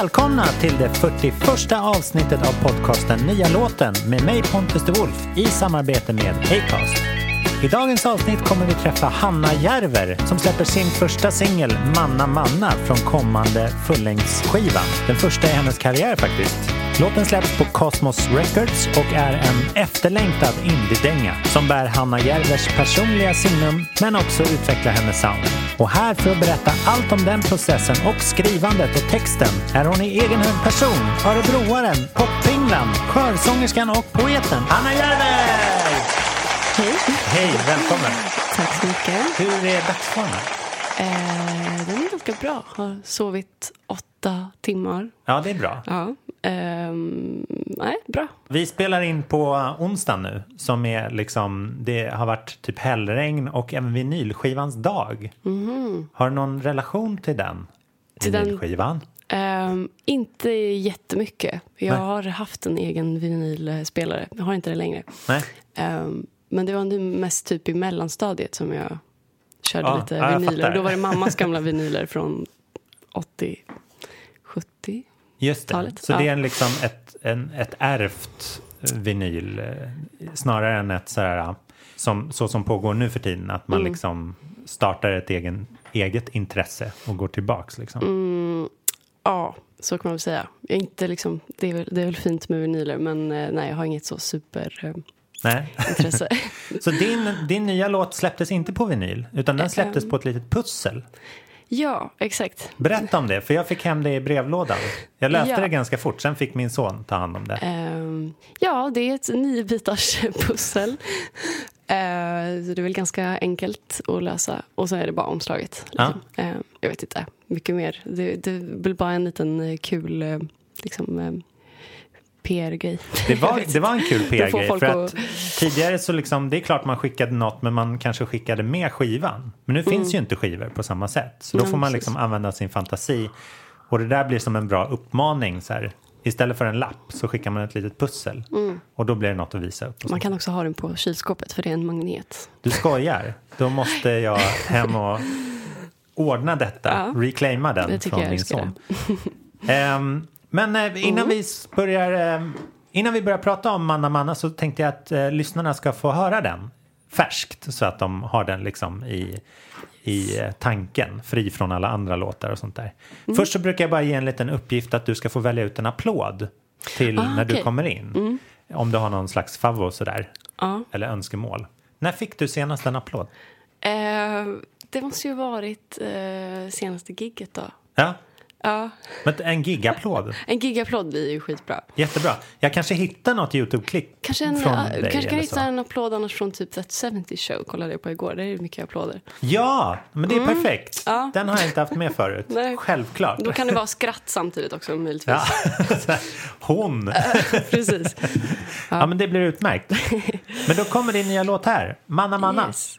Välkomna, till det 41 avsnittet av podcasten Nya låten med mig Pontus de Wolf i samarbete med Acast. I dagens avsnitt kommer vi träffa Hanna Järver som släpper sin första singel Manna Manna från kommande fullängdsskivan. Den första i hennes karriär faktiskt. Låten släpps på Cosmos Records och är en efterlängtad indie-dänga som bär Hanna Järvers personliga signum men också utvecklar hennes sound. Och här för att berätta allt om den processen och skrivandet och texten är hon i egen hög person, örebroaren, poppinglan, körsångerskan och poeten Hanna Järver! Hej. Hej, välkommen! Tack så mycket. Hur är dagsformen? Eh, den är ganska bra. Har sovit åtta timmar. Ja, det är bra. Ja. Ehm, nej, bra. Vi spelar in på onsdag nu som är liksom, det har varit typ hällregn och även vinylskivans dag. Har du någon relation till den. Till den- vinylskivan? Ehm, inte jättemycket. Jag Nej. har haft en egen vinylspelare. Jag har inte det längre. Ehm, men det var mest typ i mellanstadiet som jag körde Ja, lite ja, vinyler. Då var det mammas gamla vinyler från 80, 70. Just det. Talet. Så Ja. det är en liksom ett, en, ett ärvt vinyl eh, snarare än ett sådär som, så som pågår nu för tiden att man Mm. liksom startar ett egen, eget intresse och går tillbaks liksom. Mm. Ja, så kan man väl säga. Jag inte liksom, det, är väl, det är väl fint med vinyler men eh, nej, jag har inget så superintresse. Nej. Så din, din nya låt släpptes inte på vinyl utan den släpptes på ett litet pussel. Ja, exakt. Berätta om det, för jag fick hem det i brevlådan. Jag löste Ja. det ganska fort, sen fick min son ta hand om det. Ehm, ja, det är ett nio bitars pussel. Så det är väl ganska enkelt att lösa. Och så är det bara omslaget. Liksom. Eh, jag vet inte, mycket mer. Det, det är väl bara en liten kul eh, liksom, PR-grej. Det var, det var en kul PR-grej. För att- att tidigare så liksom, det är klart man skickade något men man kanske skickade med skivan. Men nu finns ju inte skivor på samma sätt. Så då Mm. Får man liksom använda sin fantasi. Och det där blir som en bra uppmaning. Så här. Istället för en lapp så skickar man ett litet pussel. Och då blir det något att visa upp. och Mm. Man kan också ha den på kylskåpet för det är en magnet. Du skojar? Då måste jag hem och ordna detta. Ja. Reclaima den Det från min son. Ehm, men eh, innan, vi s- börjar, ehm, innan vi börjar prata om Manna Manna så tänkte jag att eh, lyssnarna ska få höra den färskt så att de har den liksom i, i eh, tanken, fri från alla andra låtar och sånt där. Mm. Först så brukar jag bara ge en liten uppgift att du ska få välja ut en applåd till Ah, när du okej. Mm. kommer in. Om du har någon slags favvo sådär, Ja. eller önskemål. När fick du senast en applåd? Eh, det måste ju varit eh, senaste gigget då. Ja, Ja, men en gigapplåd. en gigapplåd blir ju skitbra. Jättebra. Jag kanske hittar något YouTube-klipp Kanske, en, från ja, dig kanske kan hitta en applåd annars från typ That 70 Show. Kollade jag på igår. Det är mycket applåder. Ja, men det är perfekt. Ja. Den har jag inte haft med förut. Nej. Självklart. Då kan det vara skratt samtidigt också möjligtvis. Ja. Hon. Precis. Ja. men det blir utmärkt. Men då kommer din nya låt här. Manna Manna. Yes.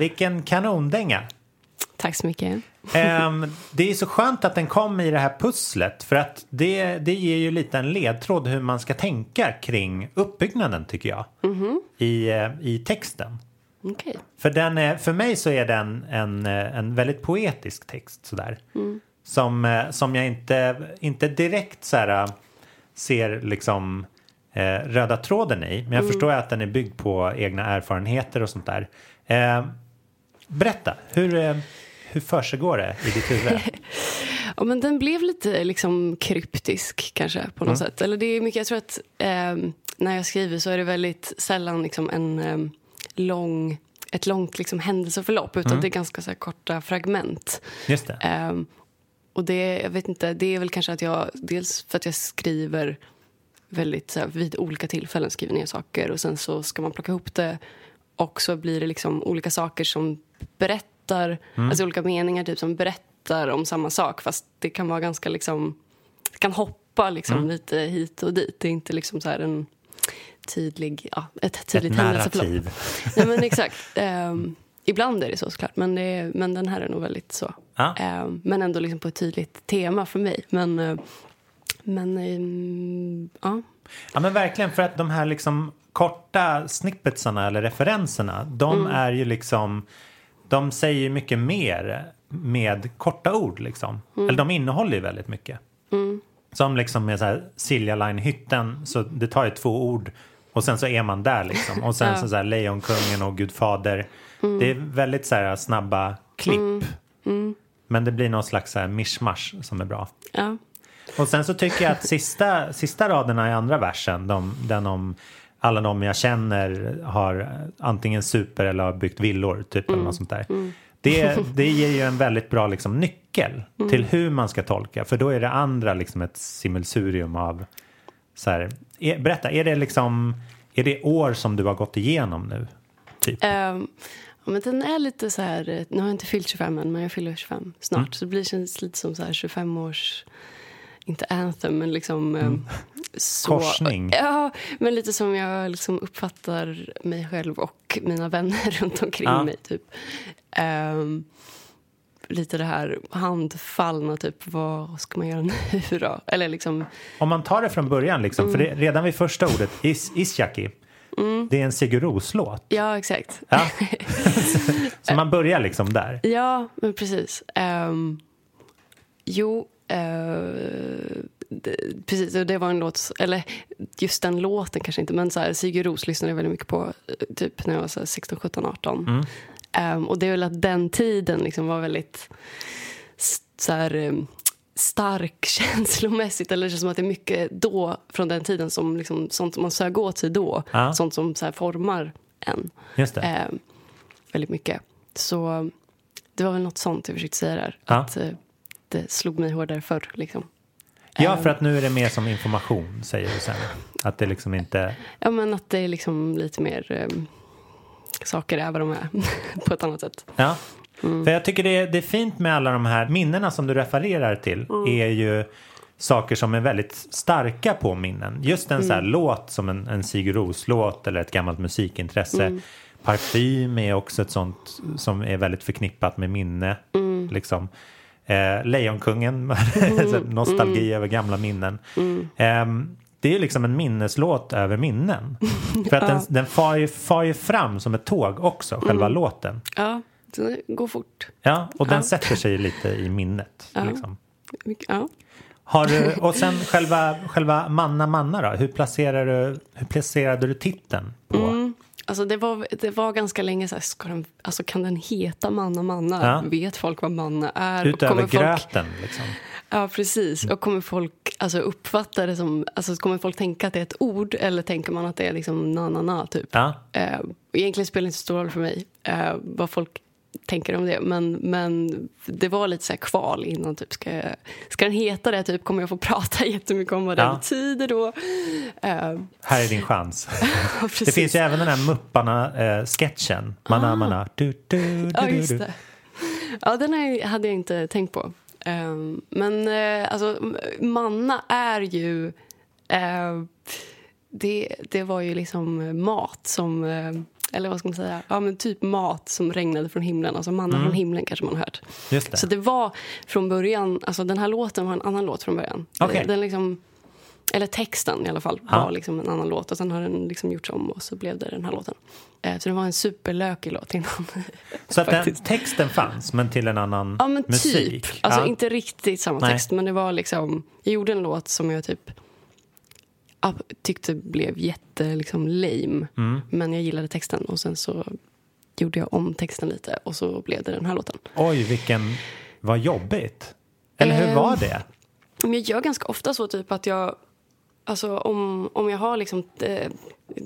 Vilken kanondänga. Tack så mycket. Ehm, det är så skönt att den kom i det här pusslet för att det, det ger ju lite en ledtråd hur man ska tänka kring uppbyggnaden tycker jag. I, eh, I texten. Okej. För, den är, för mig så är den en, eh, en väldigt poetisk text sådär. Som, eh, som jag inte, inte direkt så här, eh, ser liksom eh, röda tråden i. Men jag förstår att den är byggd på egna erfarenheter och sånt där. Eh, berätta, hur, eh, hur försiggår det i ditt huvud? Ja, men den blev lite liksom kryptisk kanske på något sätt. Eller det är mycket, jag tror att ehm, när jag skriver så är det väldigt sällan liksom en ehm, lång, ett långt liksom händelseförlopp utan det är ganska så här, korta fragment. Just det. Ehm, och det, jag vet inte, det är väl kanske att jag, dels för att jag skriver väldigt så här, vid olika tillfällen skriver ner saker och sen så ska man plocka ihop det och så blir det liksom olika saker som berättar, alltså olika meningar typ som berättar om samma sak fast det kan vara ganska liksom, det kan hoppa liksom lite hit och dit. Det är inte liksom så här en tydlig, ja, ett tydligt Ett narrativ. Nej, men exakt. Ehm, ibland är det så såklart, men, det men den här är nog väldigt så. Ja. Ehm, men ändå liksom på ett tydligt tema för mig. Men, eh, men ehm, ja. Ja men verkligen för att de här liksom korta snippetsarna eller referenserna de är ju liksom de säger ju mycket mer med korta ord liksom. Eller de innehåller ju väldigt mycket. Som liksom med så här Silja Line-hytten så det tar ju två ord och sen så är man där liksom. Och sen så, så här Lejonkungen och Gudfader. Det är väldigt så här snabba klipp. Men det blir någon slags så här mischmasch som är bra. Ja. Och sen så tycker jag att sista, sista raderna i andra versen, de, den om alla de jag känner har antingen super eller har byggt villor, typ eller något sånt där. Det, det ger ju en väldigt bra liksom, nyckel till hur man ska tolka, för då är det andra liksom ett simmelsurium av så här, är, berätta, är det liksom, är det år som du har gått igenom nu? Typ? Ja, men den är lite så här, nu har jag inte fyllt 25 än, men jag fyller 25 snart. Mm. Så det blir, känns lite som så här 25 års, inte anthem, men liksom så, Mm. Korsning. Ja, men lite som jag liksom uppfattar mig själv och mina vänner runt omkring Ja. mig. Typ. Ehm, lite det här handfallna, typ vad ska man göra nu då? Eller liksom, Om man tar det från början, liksom, för det, redan vid första ordet, is, Isjaki, det är en Sigur Ros-låt. ja exakt. Ja. så man börjar liksom där. Ja, men precis. Um, jo, eh, det, precis. Och det var en låt, eller just den låten kanske inte, men så här, Sigur Ros lyssnade jag väldigt mycket på eh, typ när jag var så här 16, 17, 18. Ehm, och det är väl att den tiden liksom var väldigt så här, em, stark känslomässigt. Eller det känns som att det är mycket då, från den tiden, som liksom, sånt som man sög åt sig då. Ja. Sånt som så här, formar en eh, väldigt mycket. Så det var väl något sånt jag försökte säga där. Ja. Att eh, det slog mig hårdare förr. Liksom. Ja, för att nu är det mer som information, säger du sen. Att det liksom inte... Ja, men att det är liksom lite mer eh, saker är vad de är på ett annat sätt. Ja. För jag tycker det är, det är fint med alla de här minnena som du refererar till. är ju saker som är väldigt starka på minnen. Just en så här låt som en, en Sigur Ros-låt eller ett gammalt musikintresse. Parfym är också ett sånt som är väldigt förknippat med minne. Liksom. Eh, Lejonkungen, här nostalgi över gamla minnen. Ehm, det är liksom en minneslåt över minnen. För att den, den far, ju, far ju fram som ett tåg också, själva låten. Ja, det går fort. Ja, och den Ja. sätter sig lite i minnet. Ja. Liksom. Ja. Har du, och sen själva, själva Manna Manna då? Hur, placerar du, hur placerade du titeln på? Alltså det, var, det var ganska länge så här, ska den, alltså kan den heta Manna Manna? Ja. Vet folk vad Manna är? Utöver kommer folk- gröten liksom. Ja, precis. Och kommer folk alltså, uppfatta det som... Alltså, kommer folk tänka att det är ett ord eller tänker man att det är liksom na-na-na, typ? Ja. Eh, egentligen spelar det inte så stor roll för mig eh, vad folk tänker om det. Men, men det var lite så kval innan. Typ, ska, jag, ska den heta det? Typ, kommer jag få prata jättemycket om vad det Ja. betyder då? Eh, Här är din chans. Det finns ju även den här Mupparna-sketchen. Manna Manna. Du, du, du, Ja, just det. Ja, den här hade jag inte tänkt på. Ehm, men eh, alltså, manna är ju... eh, det, det var ju liksom mat som, eh, eller vad ska man säga, ja men typ mat som regnade från himlen. Alltså manna från himlen kanske man har hört. Mm. Det. Så det var från början, alltså den här låten var en annan låt från början. Okej. Den liksom, eller texten i alla fall var liksom en annan låt och sen har den liksom gjorts om och så blev det den här låten. Eh, Så det var en superlökig låt innan. Så att den, texten fanns, men till en annan Ja men musik? typ. Alltså ja. inte riktigt samma Nej. text men det var liksom, jag gjorde en låt som jag typ tyckte blev jätte liksom lame. Mm. Men jag gillade texten och sen så gjorde jag om texten lite och så blev det den här låten. Oj, vilken... Vad jobbigt. Eller hur Ehm, var det? Men jag gör ganska ofta så typ att jag, alltså om, om jag har liksom, det,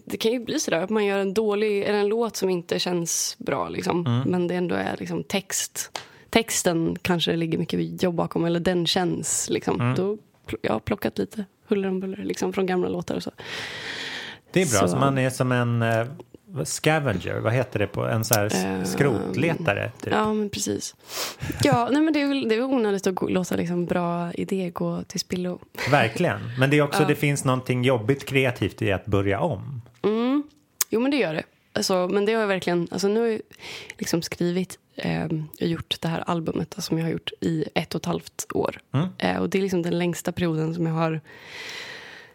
det kan ju bli sådär att man gör en dålig, eller en låt som inte känns bra liksom. Mm. Men det ändå är liksom text, texten kanske det ligger mycket jobb bakom eller den känns liksom. Mm. Då, jag har plockat lite huller om buller liksom från gamla låtar och så. Det är bra, så, så- man är som en eh, scavenger, vad heter det på, en så här Ehm, skrotletare? Typ. Ja men precis. Ja, nej men det är väl, det är väl onödigt att gå, låta liksom bra idéer gå till spillo. Verkligen. Men det är också, det finns någonting jobbigt kreativt i att börja om. Jo, men det gör det. Alltså, men det har jag verkligen... Alltså, nu har jag liksom skrivit eh, och gjort det här albumet som jag har gjort i ett och ett halvt år. Eh, och Det är liksom den längsta perioden som jag har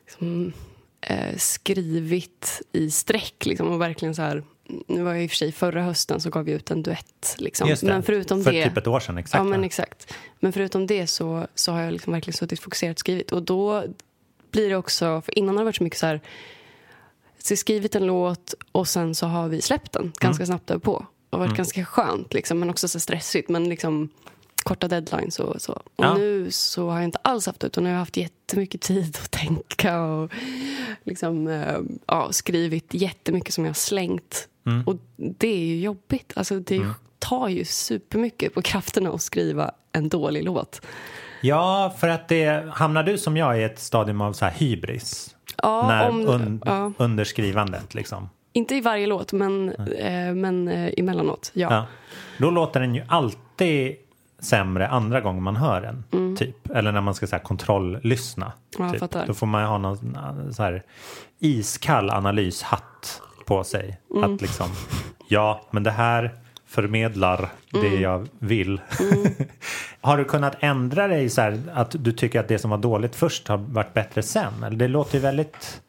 liksom, eh, skrivit i sträck. Liksom, och verkligen så här, nu var jag i och för sig förra hösten så gav vi ut en duett. Liksom. Men förutom För det... typ ett år sedan, exakt. Ja, men exakt. Men förutom det så, så har jag liksom verkligen suttit fokuserat och skrivit. Och då blir det också, för innan har det varit så mycket så här, så jag skrivit en låt och sen så har vi släppt den ganska snabbt därpå. Har varit ganska skönt liksom, men också så stressigt. Men liksom korta deadlines och så. Och Ja. nu så har jag inte alls haft det utan jag har haft jättemycket tid att tänka och liksom, eh, ja, skrivit jättemycket som jag har slängt. Och det är ju jobbigt. Alltså, det tar ju supermycket på krafterna att skriva en dålig låt. Ja, för att det hamnar du som jag i ett stadium av så hybris? Ja, när om- un, ja. Under skrivandet liksom. Inte i varje låt, men, eh, men eh, emellanåt. Ja. Ja. Då låter den ju alltid sämre andra gången man hör den. Typ. Eller när man ska så här, kontrolllyssna. Mm. Ja, typ. Då får man ha någon uh, så här, iskall analyshatt på sig. Mm. Att liksom, ja, men det här förmedlar det Mm. jag vill. har du kunnat ändra dig så här att du tycker att det som var dåligt först har varit bättre sen? Eller det låter ju väldigt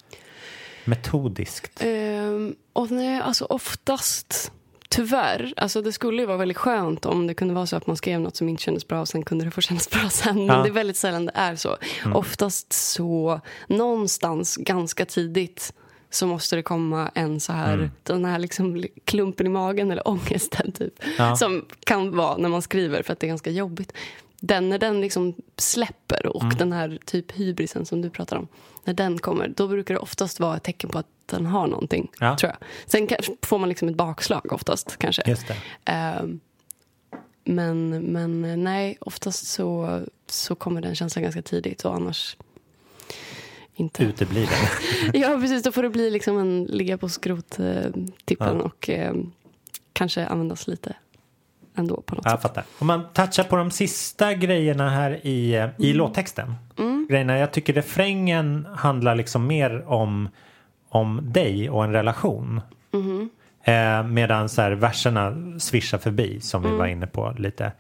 metodiskt. Ehm, och nej, alltså oftast, tyvärr, alltså det skulle ju vara väldigt skönt om det kunde vara så att man skrev något som inte kändes bra och sen kunde det få kännas bra sen. Men Ja. Mm. det är väldigt sällan det är så. Oftast så, någonstans ganska tidigt så måste det komma en så här, Mm. den här liksom klumpen i magen eller ångesten typ. Ja. Som kan vara när man skriver för att det är ganska jobbigt. Den, när den liksom släpper och Mm. den här typ hybrisen som du pratar om, när den kommer, då brukar det oftast vara ett tecken på att den har någonting. Ja. Tror jag. Sen får man liksom ett bakslag oftast kanske. Ehm, men, men eh, nej, oftast så, så kommer den känslan ganska tidigt och annars inte. Uteblir det. Ja, precis. Då får det bli liksom en ligga på skrottippen Ja. och eh, kanske användas lite ändå på något Ja, Jag sätt. fattar. Om man touchar på de sista grejerna här i, eh, i låttexten. Grejerna, jag tycker refrängen handlar liksom mer om, om dig och en relation. Eh, medan så här, verserna svischar förbi som vi var inne på lite.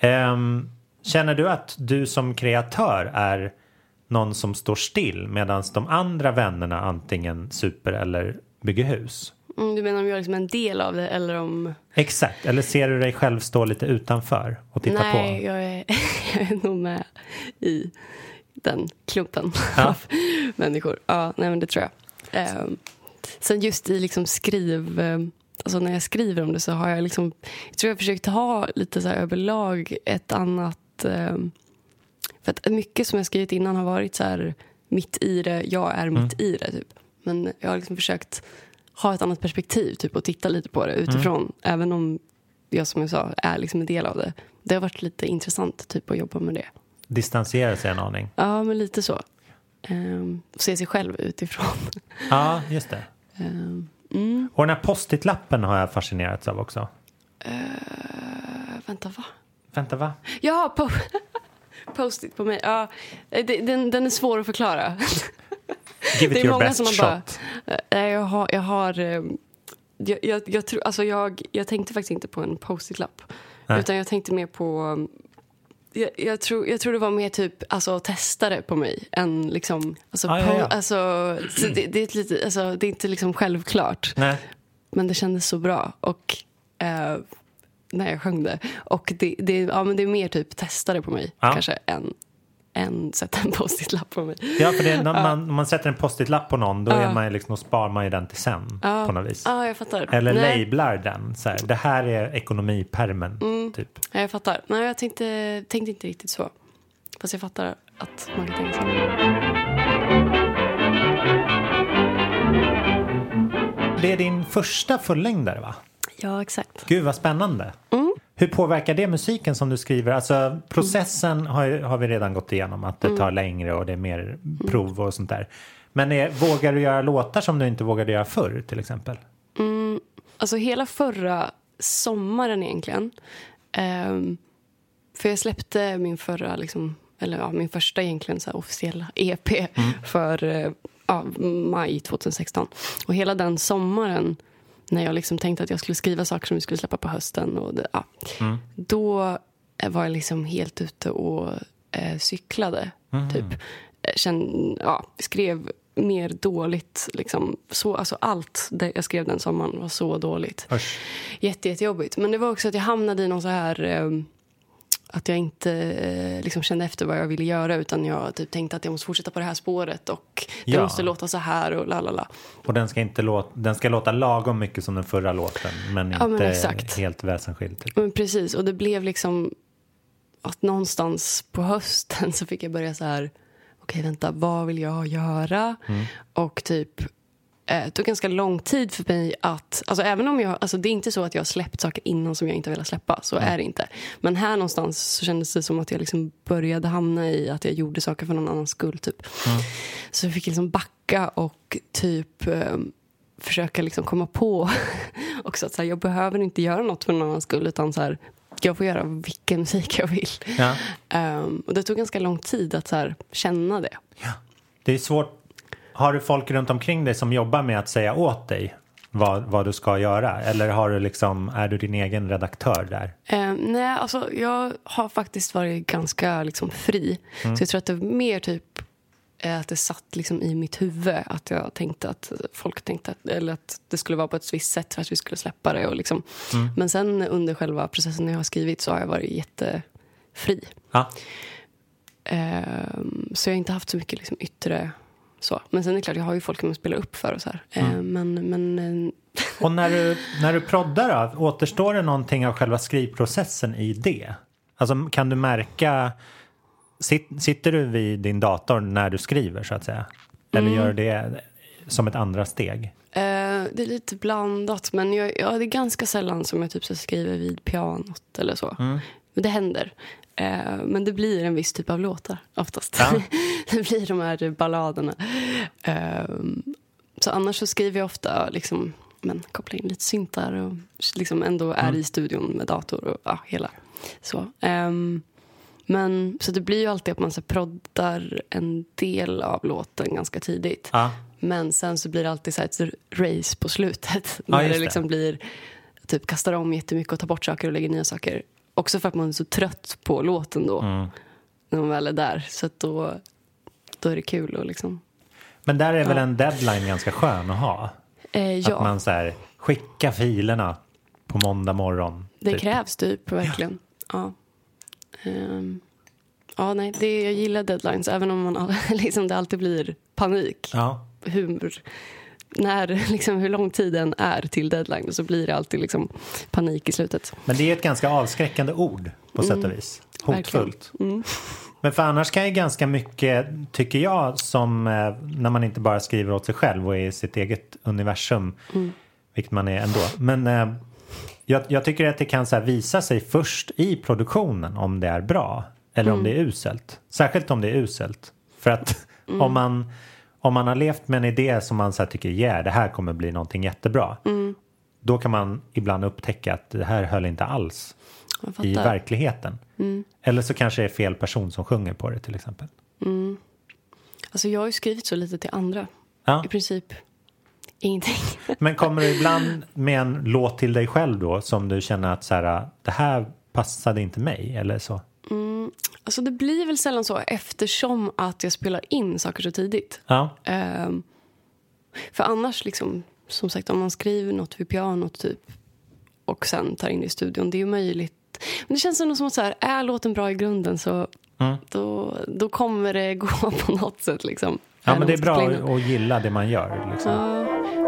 Ehm, känner du att du som kreatör är någon som står still medan de andra vännerna antingen super eller bygger hus? Mm, du menar om jag är liksom en del av det eller om... Exakt, eller ser du dig själv stå lite utanför och titta Nej, på? jag är, jag är nog med i den klumpen Ja. av människor. Ja, nej, men det tror jag. Ehm, sen just i liksom skriv... eh, Alltså när jag skriver om det så har jag liksom... Jag tror jag försökt ha lite så här överlag ett annat... ehm, för att mycket som jag skrivit innan har varit så här mitt i det, jag är mitt i det. Typ. Men jag har liksom försökt ha ett annat perspektiv typ, och titta lite på det utifrån. Även om jag som jag sa är liksom en del av det. Det har varit lite intressant typ, att jobba med det. Distansera sig en aning. Ja, men lite så. Um, se sig själv utifrån. Ja, just det. Ehm, mm. Och den här post-it-lappen har jag fascinerats av också. Eh, vänta, va? Vänta, va? Ja, po post-it på mig. Ja, den, den är svår att förklara. Give Det it är your många best shot. bara... Eh, jag har... Jag har ehm, jag, jag, jag, tror, alltså jag, jag tänkte faktiskt inte på en post-it-lapp. Utan jag tänkte mer på... Jag, jag, tror, jag tror det var mer typ alltså, testare på mig än liksom... Alltså, Ah, ja, po- ja. alltså, så det, det, är lite, alltså, det är inte liksom självklart. Nej. Men det kändes så bra. Och eh, när jag sjöng det. Och det, det, ja, men det är mer typ testare på mig Ja. kanske än, än sätta en post-it-lapp på mig. Ja, för det, är när man, om man sätter en post-it-lapp på någon då är Ja. man liksom, sparar man ju den till sen Ja. på något vis. Ja, jag fattar. Eller Nej. lablar den. Så här, det här är ekonomipermen. Mm. Typ. Ja, jag fattar. Nej, jag tänkte, tänkte inte riktigt så. Fast jag fattar att man kan tänka så. Det är din första fullängdare va? Ja, exakt. Gud vad spännande. Mm. Hur påverkar det musiken som du skriver? Alltså processen har, har vi redan gått igenom att Mm. det tar längre och det är mer prov och sånt där. Men är, vågar du göra låtar som du inte vågade göra förr till exempel? Alltså hela förra sommaren egentligen. Ehm, för jag släppte min förra, liksom, eller ja, min första egentligen så officiella EP för eh, ja, maj 2016. Och hela den sommaren när jag liksom tänkte att jag skulle skriva saker som vi skulle släppa på hösten. Och det, ja, Då eh, var jag liksom helt ute och eh, cyklade. Typ. Eh, Känn, ja, skrev mer dåligt. Liksom. Så, alltså allt det jag skrev den sommaren var så dåligt. Usch. Jätte, jättejobbigt. Men det var också att jag hamnade i någon så här... Eh, att jag inte eh, liksom kände efter vad jag ville göra utan jag typ tänkte att jag måste fortsätta på det här spåret och det Ja. måste låta så här och la la la. Och den ska, inte låta, den ska låta lagom mycket som den förra låten men Ja, men inte exakt. helt väsensskild. Typ. Men precis, och det blev liksom att någonstans på hösten så fick jag börja så här, okej vänta, vad vill jag göra? Och typ, eh, det tog ganska lång tid för mig att, alltså även om jag, alltså det är inte så att jag har släppt saker innan som jag inte velat släppa, så är det inte. Men här någonstans så kändes det som att jag liksom började hamna i att jag gjorde saker för någon annans skull typ. Så jag fick liksom backa och typ eh, försöka liksom komma på också att så här, jag behöver inte göra något för någon annans skull utan så här, jag får göra vilken musik jag vill. Ja. Ehm, och det tog ganska lång tid att så här, känna det. Det är svårt. Har du folk runt omkring dig som jobbar med att säga åt dig vad, vad du ska göra? Eller har du liksom, är du din egen redaktör där? Ehm, nej, alltså jag har faktiskt varit ganska liksom, fri. Så jag tror att det var mer typ eh, att det satt liksom i mitt huvud att jag tänkte att folk tänkte att, eller att det skulle vara på ett visst sätt för att vi skulle släppa det. Och liksom. Men sen under själva processen när jag har skrivit så har jag varit jättefri. Ja. Ehm, så jag har inte haft så mycket liksom, yttre så. Men sen är det klart, jag har ju folk som spelar upp för och så här. Ehm, men, men eh, Och när du, när du proddar då, återstår det någonting av själva skrivprocessen i det? Alltså kan du märka, sit, sitter du vid din dator när du skriver så att säga? Eller gör du det som ett andra steg? Eh, det är lite blandat, men jag, ja, det är ganska sällan som jag typ så skriver vid pianot eller så. Men det händer. Eh, men det blir en viss typ av låtar oftast. Ja. det blir de här balladerna. Eh, så annars så skriver jag ofta liksom, men kopplar in lite syntar och liksom ändå är i studion med dator och ja, hela. Så. Ehm, men, så det blir ju alltid att man så proddar en del av låten ganska tidigt. Ja. Men sen så blir det alltid så ett race på slutet. Ja, när det det. liksom blir, typ kastar om jättemycket och tar bort saker och lägger nya saker. Också för att man är så trött på låten då. Mm. När man väl är där. Så att då, då är det kul att liksom... Men där är väl en deadline ganska skön att ha? Eh, ja, Att man så här, skicka filerna på måndag morgon. det typ. krävs typ verkligen. Ja. Ehm, ja, nej, det, jag gillar deadlines. Även om man liksom, det alltid blir panik. Ja. hur, när, liksom, hur lång tiden är till deadline så blir det alltid liksom, panik i slutet. Men det är ett ganska avskräckande ord på sätt och vis. Hotfullt. Men för annars kan ju ganska mycket, tycker jag, som eh, när man inte bara skriver åt sig själv och är i sitt eget universum, vilket man är ändå. Men eh, jag, jag tycker att det kan så visa sig först i produktionen om det är bra eller om det är uselt. Särskilt om det är uselt. För att om, man, om man har levt med en idé som man så tycker, yeah, det här kommer bli någonting jättebra. Då kan man ibland upptäcka att det här höll inte alls i fattar. Mm. verkligheten. Eller så kanske det är fel person som sjunger på det till exempel. Alltså, jag har ju skrivit så lite till andra. Ja. I princip Ingenting. Men kommer du ibland med en låt till dig själv då som du känner att så här, det här passade inte mig eller så? Alltså det blir väl sällan så eftersom att jag spelar in saker så tidigt. Ja, Ehm, för annars, liksom, som sagt, om man skriver något vid pianot typ, och sen tar in det i studion, det är ju möjligt. Men det känns ändå som att så här, är låten bra i grunden så Mm. då, då kommer det gå på något sätt. Liksom, ja men det är bra att gilla det man gör. Liksom. Ja.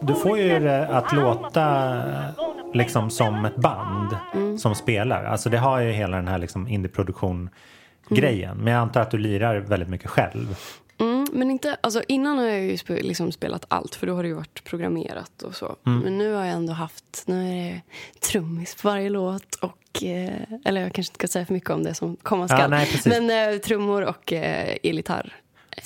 Du får ju det att låta liksom som ett band som spelar. Alltså det har ju hela den här liksom indieproduktion-grejen. Men jag antar att du lirar väldigt mycket själv. Mm, men inte, alltså innan har jag ju spe, liksom spelat allt för då har det ju varit programmerat och så. Mm. Men nu har jag ändå haft, nu är det trummis på varje låt och, eh, eller jag kanske inte ska säga för mycket om det som komma skall. Ja, nej, men eh, trummor och eh, elgitarr.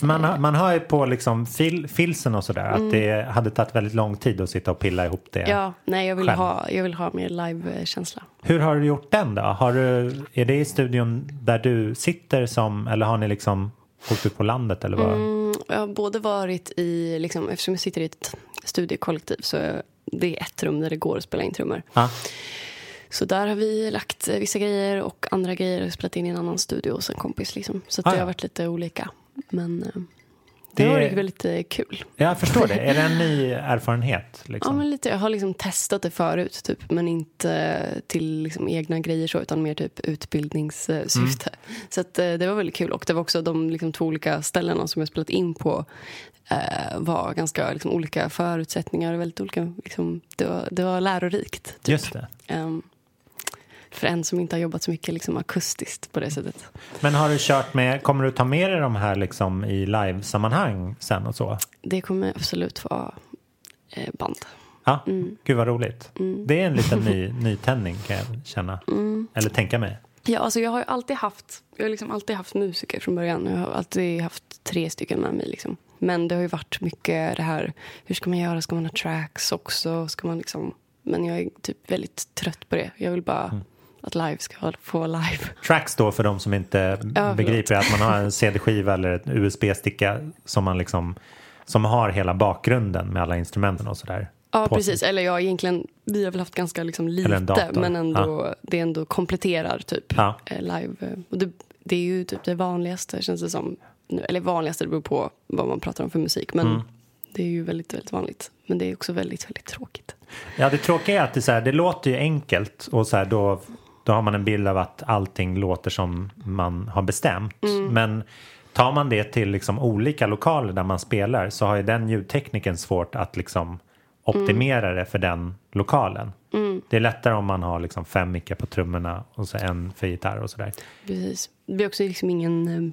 Man, har- man hör ju på liksom fil, filsen och sådär att det hade tagit väldigt lång tid att sitta och pilla ihop det. Ja, nej jag vill, själv. ha, jag vill ha mer live-känsla. Hur har du gjort den då? Har du, är det i studion där du sitter som, eller har ni liksom åkt ut på landet eller vad? Mm, jag har både varit i, liksom, eftersom jag sitter i ett studiekollektiv så det är ett rum där det går att spela in trummor. Ja. Så där har vi lagt vissa grejer och andra grejer har spelat in i en annan studio hos en kompis. Liksom. Så Ah, det ja. har varit lite olika. Men eh, det, Det- har varit väldigt eh, kul. Jag förstår det. Är det en ny erfarenhet? Ja, Liksom? men lite, jag har liksom testat det förut, typ, men inte till liksom egna grejer så, utan mer typ utbildningssyfte. Mm. Så att, eh, det var väldigt kul. Och det var också de liksom, två olika ställena som jag spelat in på eh, var ganska liksom, olika förutsättningar. och Väldigt olika, liksom, det, var, det var lärorikt. Typ. Just det. Ehm, för en som inte har jobbat så mycket liksom, akustiskt på det sättet. Men har du kört med, kommer du ta med dig de här liksom i livesammanhang sen och så? Det kommer absolut vara eh, band. Ja, Mm. gud vad roligt. Det är en liten ny, nytändning kan jag känna. Mm. Eller tänka mig. Ja, alltså jag har ju alltid haft, jag har liksom alltid haft musiker från början. Jag har alltid haft tre stycken med mig. Liksom. Men det har ju varit mycket det här, hur ska man göra? Ska man ha tracks också? Ska man liksom, men jag är typ väldigt trött på det. Jag vill bara Mm. Att live ska få live. Tracks då för de som inte förlåt. begriper att man har en CD-skiva eller en USB-sticka som man liksom som har hela bakgrunden med alla instrumenten och sådär. Ja, på precis. Eller ja, egentligen, vi har väl haft ganska liksom lite, men ändå, det ändå kompletterar typ Ja. eh, live. eh, Och det, det är ju typ det vanligaste känns det som. Eller vanligaste, det beror på vad man pratar om för musik. Men Mm. det är ju väldigt, väldigt vanligt. Men det är också väldigt, väldigt tråkigt. Ja, det tråkiga är att det, så här, det låter ju enkelt och så här, då, då har man en bild av att allting låter som man har bestämt. Men tar man det till liksom olika lokaler där man spelar så har ju den ljudtekniken svårt att liksom optimera det för den lokalen. Det är lättare om man har liksom fem mickar på trummorna och så en för gitarr och sådär. Precis. Det blir också liksom ingen... eh,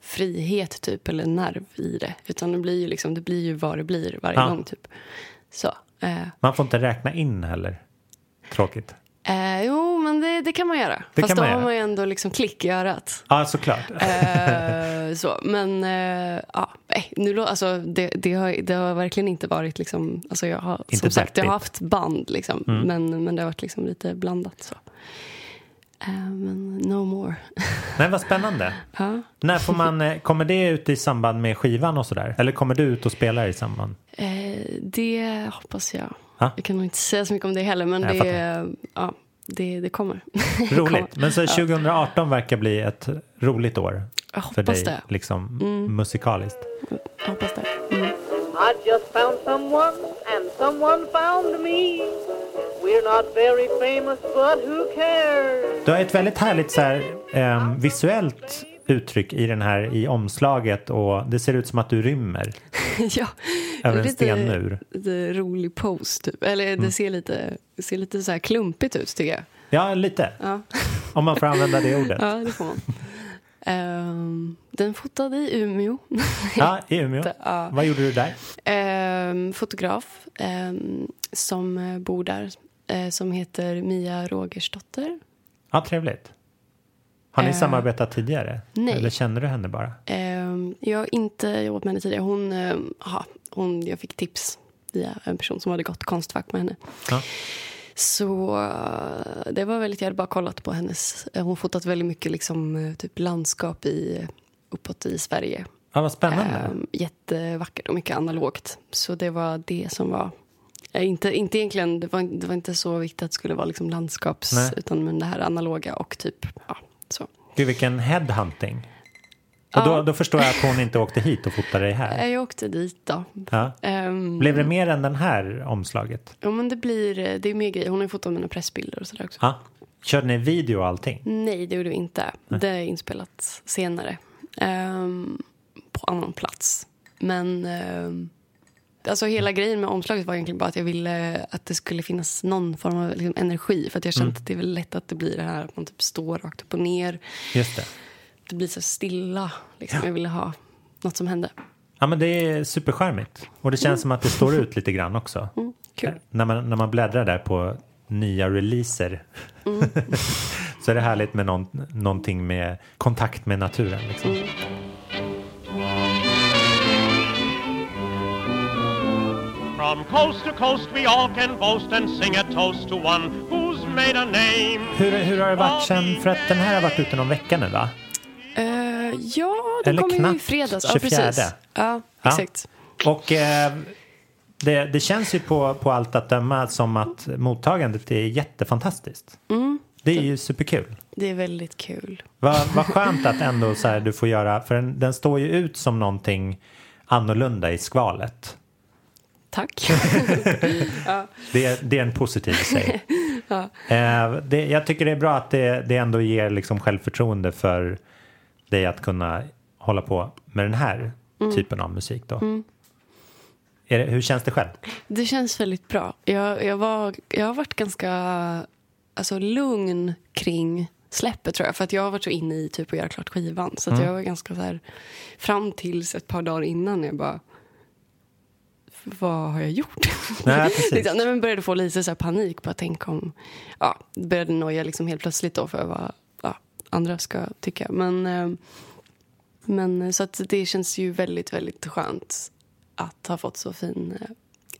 frihet typ eller nerv i det. Utan det blir ju liksom, det blir ju vad det blir varje Ja. gång typ. Så. Eh, Man får inte räkna in heller. Tråkigt. Eh, jo, men det, det kan man göra. Det Fast kan då man har göra. man ju ändå liksom klick i örat. Ja, såklart. Eh, så, men eh, ja, nej, nu, alltså, det, det, har, det har verkligen inte varit liksom, alltså jag har Inte som sagt, jag har haft band liksom, Mm. men, men det har varit liksom lite blandat så. Eh, men no more. Nej, vad spännande. ja. När får man, eh, kommer det ut i samband med skivan och sådär? Eller kommer du ut och spelar i samband? eh, det hoppas jag. Ja. Jag kan nog inte säga så mycket om det heller, men Jag det, ja, det, det kommer. Roligt. Men så 2018 verkar bli ett roligt år Jag för hoppas dig, det. liksom Mm. musikaliskt. Jag hoppas det. Mm. I just found someone, and someone found me. We're not very famous, but who cares? Du har ett väldigt härligt så här, ehm, visuellt uttryck i den här i omslaget och det ser ut som att du rymmer. ja, Över en stenmur. Lite rolig pose, typ. Eller det ser lite, ser lite så här klumpigt ut, tycker jag. Ja, lite. Ja. Om man får använda det ordet. Ja, det får man. Ehm, den fotade i Umeå. Ja, i Umeå. Ja. Vad gjorde du där? Ehm, fotograf ehm, som eh, bor där, eh, som heter Mia Rogersdotter. Ja, trevligt. Har ni Eh, samarbetat tidigare? nej. Eller känner du henne bara? Ehm, jag har inte jobbat med henne tidigare. Hon, ehm, aha, hon, jag fick tips via en person som hade gått konstfack med henne. Ja. Så eh, det var väldigt, jag hade bara kollat på hennes, eh, hon fotat väldigt mycket liksom, eh, typ landskap i, uppåt i Sverige. Ja, vad spännande. Ehm, jättevackert och mycket analogt. Så det var det som var, eh, inte, inte egentligen, det var, det var inte så viktigt att det skulle vara liksom landskaps, Nej. utan men det här analoga och typ, ja, så. Gud, vilken headhunting. Och Ja. då, då förstår jag att hon inte åkte hit och fotade dig här. Jag åkte dit då. Ja. Ehm, Blev det mer än den här omslaget? Ja, men det blir, eh, det är mer grejer. Hon har ju fotat mina pressbilder och sådär också. Ja. Körde ni video och allting? Nej, det gjorde vi inte. Det är inspelat senare. Ehm, på annan plats. Men ehm, alltså hela grejen med omslaget var egentligen bara att jag ville att det skulle finnas någon form av liksom, energi. För att jag kände Mm. att det är väl lätt att det blir det här att man typ står rakt upp och ner. Just det. Det blir så stilla. Liksom. Jag ville ha något som hände. Ja, men det är supercharmigt. Och det känns som att det står ut lite grann också. Mm, kul. När, man, när man bläddrar där på nya releaser Mm. så är det härligt med någon, någonting med kontakt med naturen. Liksom. From coast to coast we all can boast and sing a toast to one who's made a name. Hur, hur har det varit sen, för att den här har varit ute någon vecka nu va? Eh, ja, den Eller kom ju i fredags. 24. Ja, precis. Ja, Ja. exakt. Och eh, det, det känns ju på, på allt att döma som att mottagandet är jättefantastiskt. Mm. Det är ju superkul. Det är väldigt kul. Vad vad skönt att ändå så här du får göra, för den, den står ju ut som någonting annorlunda i skvalet. Tack. ja. Det, är- det är en positiv grej. Ja. Eh, det, jag tycker det är bra att det, det ändå ger liksom självförtroende för dig att kunna hålla på med den här Mm. typen av musik. Då. Mm. Det, hur känns det själv? Det känns väldigt bra. Jag, jag, var, jag har varit ganska alltså, lugn kring släppet tror jag. För att jag har varit så inne i typ att göra klart skivan. Så Mm. jag var ganska så här, fram tills ett par dagar innan jag bara vad har jag gjort? Nej, liksom, nej, men började få lite så här panik på att tänka om, ja, började noja liksom helt plötsligt då för vad ja, andra ska tycka. Men, eh, men eh, så att det känns ju väldigt, väldigt skönt att ha fått så fin eh,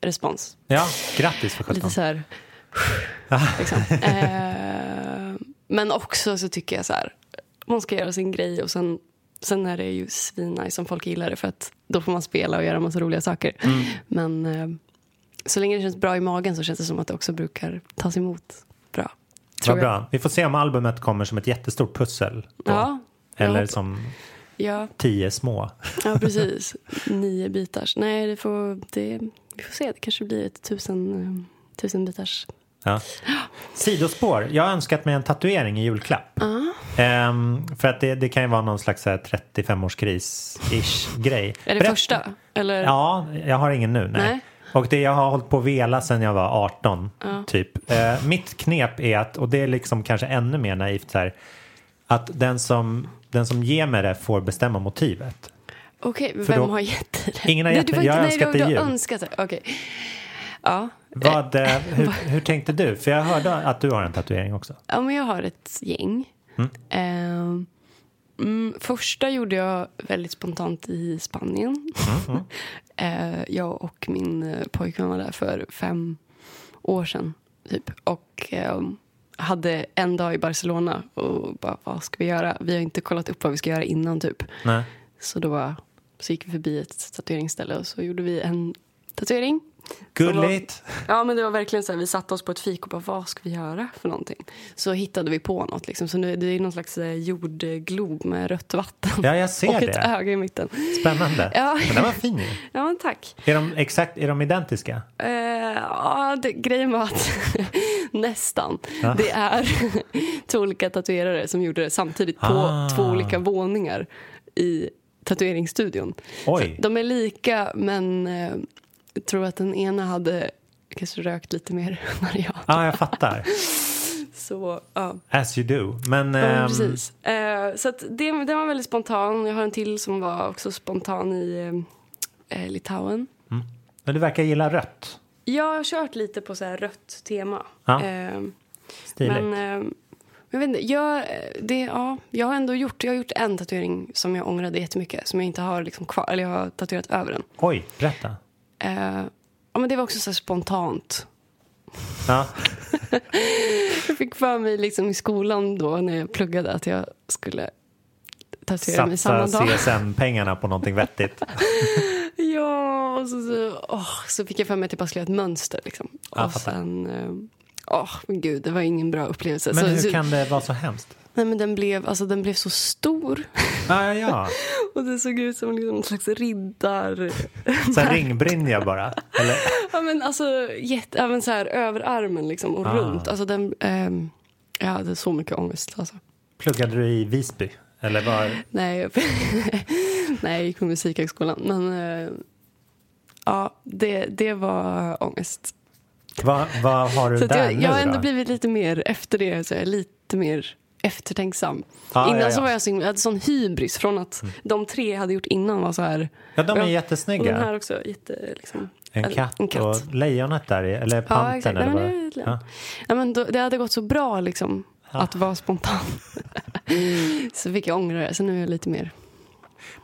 respons. Ja, grattis för Lite sjutton. så här, liksom. men också så tycker jag så här, man ska göra sin grej och sen, sen är det ju svinnice som folk gillar det för att då får man spela och göra massa roliga saker. Mm. Men eh, så länge det känns bra i magen så känns det som att det också brukar tas emot bra. Tror Vad jag. bra. Vi får se om albumet kommer som ett jättestort pussel. Då. Ja, Eller som Ja, tio små. ja, precis. Nio bitars. Nej, det får, det, vi får se. Det kanske blir ett tusen, eh, tusen bitars. Ja. Sidospår. Jag har önskat mig en tatuering i julklapp. Ja. Ehm, för att det, det kan ju vara någon slags så här 35-årskris-ish grej. Är det Berätt- första? Eller? Ja, jag har ingen nu. Nej. Nej. Och det jag har hållit på att vela sedan jag var 18. Ja. Typ. Eh, mitt knep är att, och det är liksom kanske ännu mer naivt så här, att den som den som ger mig det får bestämma motivet. Okej, För vem då- har gett dig det? Ingen har gett mig- jag har önskat du har jul. önskat det. Okej. Ja. Vad, eh, hur, hur tänkte du? För jag hörde att du har en tatuering också. ja, men jag har ett gäng. Mm. Ehm, mm, första gjorde jag väldigt spontant i Spanien. Mm, Eh, jag och min eh, pojkvän var där för fem år sedan. Typ. Och ehm, hade en dag i Barcelona och bara, vad ska vi göra? Vi har inte kollat upp vad vi ska göra innan typ. Nej. Så då så gick vi förbi ett tatueringsställe och så gjorde vi en tatuering. Gulligt. Ja men det var verkligen så här, vi satte oss på ett fik och bara vad ska vi göra för någonting? Så hittade vi på något liksom. Så nu, det är någon slags eh, jordglob med rött vatten. Ja, jag ser och ett det. öga i mitten. Spännande. Ja. Men den var fin ju. Ja men tack. Är de, exakt, är de identiska? Eh, ja, det, grejen var att nästan. Ja. Det är två olika tatuerare som gjorde det samtidigt på Ah. två olika våningar i tatueringsstudion. Oj. Så de är lika men eh, jag tror att den ena hade kanske rökt lite mer än jag. Ja, jag fattar. Så ja. As you do. Men, Ja, ehm, precis. Eh, så det, det var väldigt spontan. Jag har en till som var också spontan i eh, Litauen. men du verkar gilla rött. Jag har kört lite på så här rött tema. Ja. Eh, Stiligt. men eh, jag vet inte, jag, det, ja, jag har ändå gjort, jag har gjort en tatuering som jag ångrade jättemycket. Som jag inte har liksom kvar, eller jag har tatuerat över den. Oj, berätta. Eh, ja, men det var också så spontant. Ja. Jag fick för mig liksom i skolan då när jag pluggade att jag skulle tatuera mig samma Satsa dag. CSN-pengarna på någonting vettigt. Ja, och så, så, åh, så fick jag för mig att jag bara skulle göra ett mönster. Liksom. Ja, och sen, eh, åh men gud, det var ingen bra upplevelse. Men så, hur så, kan det vara så hemskt? Nej, men den, blev, alltså, den blev så stor Ja, ja, och det såg ut som liksom en slags riddar... Så här ringbrynja bara. Eller? ja, men alltså, jätte, även så här över armen liksom, och Ah. runt. Alltså, den, ehm, jag hade så mycket ångest. Alltså. Pluggade du i Visby? Eller var... Nej, jag, nej, jag gick på Musikhögskolan. Men eh, ja, det, det var ångest. Vad, vad har du Så där jag, nu jag har då? ändå blivit lite mer, efter det, så är jag lite mer eftertänksam. Ja, innan ja, ja. så var jag, så, jag hade sån hybris från att de tre jag hade gjort innan var så här. Ja, de är jättesnygga. Och den här också, jätte, liksom, En katt, en katt. och lejonet där, eller Ja, pantern exakt. eller Nej, men det, ja. ja. Ja, men då, det hade gått så bra liksom, att vara spontan. så fick jag ångra det, så nu är jag lite mer...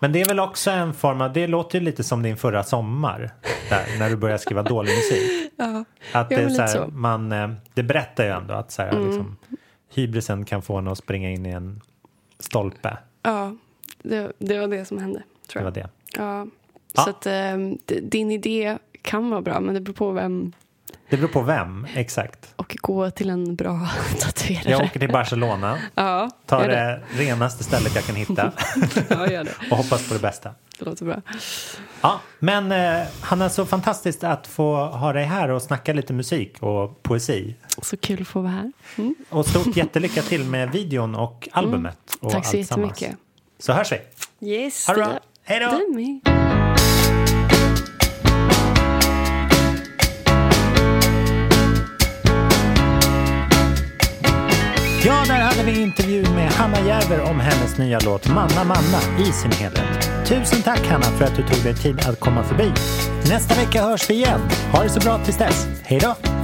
Men det är väl också en form av, det låter ju lite som din förra sommar. Där, när du började skriva dålig musik. Ja, Att ja, det, är så här, så. man, eh, det berättar ju ändå att så här, Mm. liksom, hybrisen kan få en att springa in i en stolpe. Ja, det, det var det som hände, Det tror var jag. det. Ja. Ja. Så att d- din idé kan vara bra, men det beror på vem. Det beror på vem, exakt. Och gå till en bra tatuerare. Jag åker till Barcelona, Ja, tar gör det renaste stället jag kan hitta Ja, gör det. och hoppas på det bästa. Det låter bra. Ja, men eh, Hanna, så fantastiskt att få ha dig här och snacka lite musik och poesi. Så kul att få vara här. Mm. Och stort jättelycka till med videon och albumet. Och Tack så jättemycket. Så hörs vi. Yes, Ha det bra. Hej då. Ja, där hade vi intervju med Hanna Järver om hennes nya låt Manna Manna i sin helhet. Tusen tack Hanna för att du tog dig tid att komma förbi. Nästa vecka hörs vi igen. Ha det så bra tills dess. Hej då!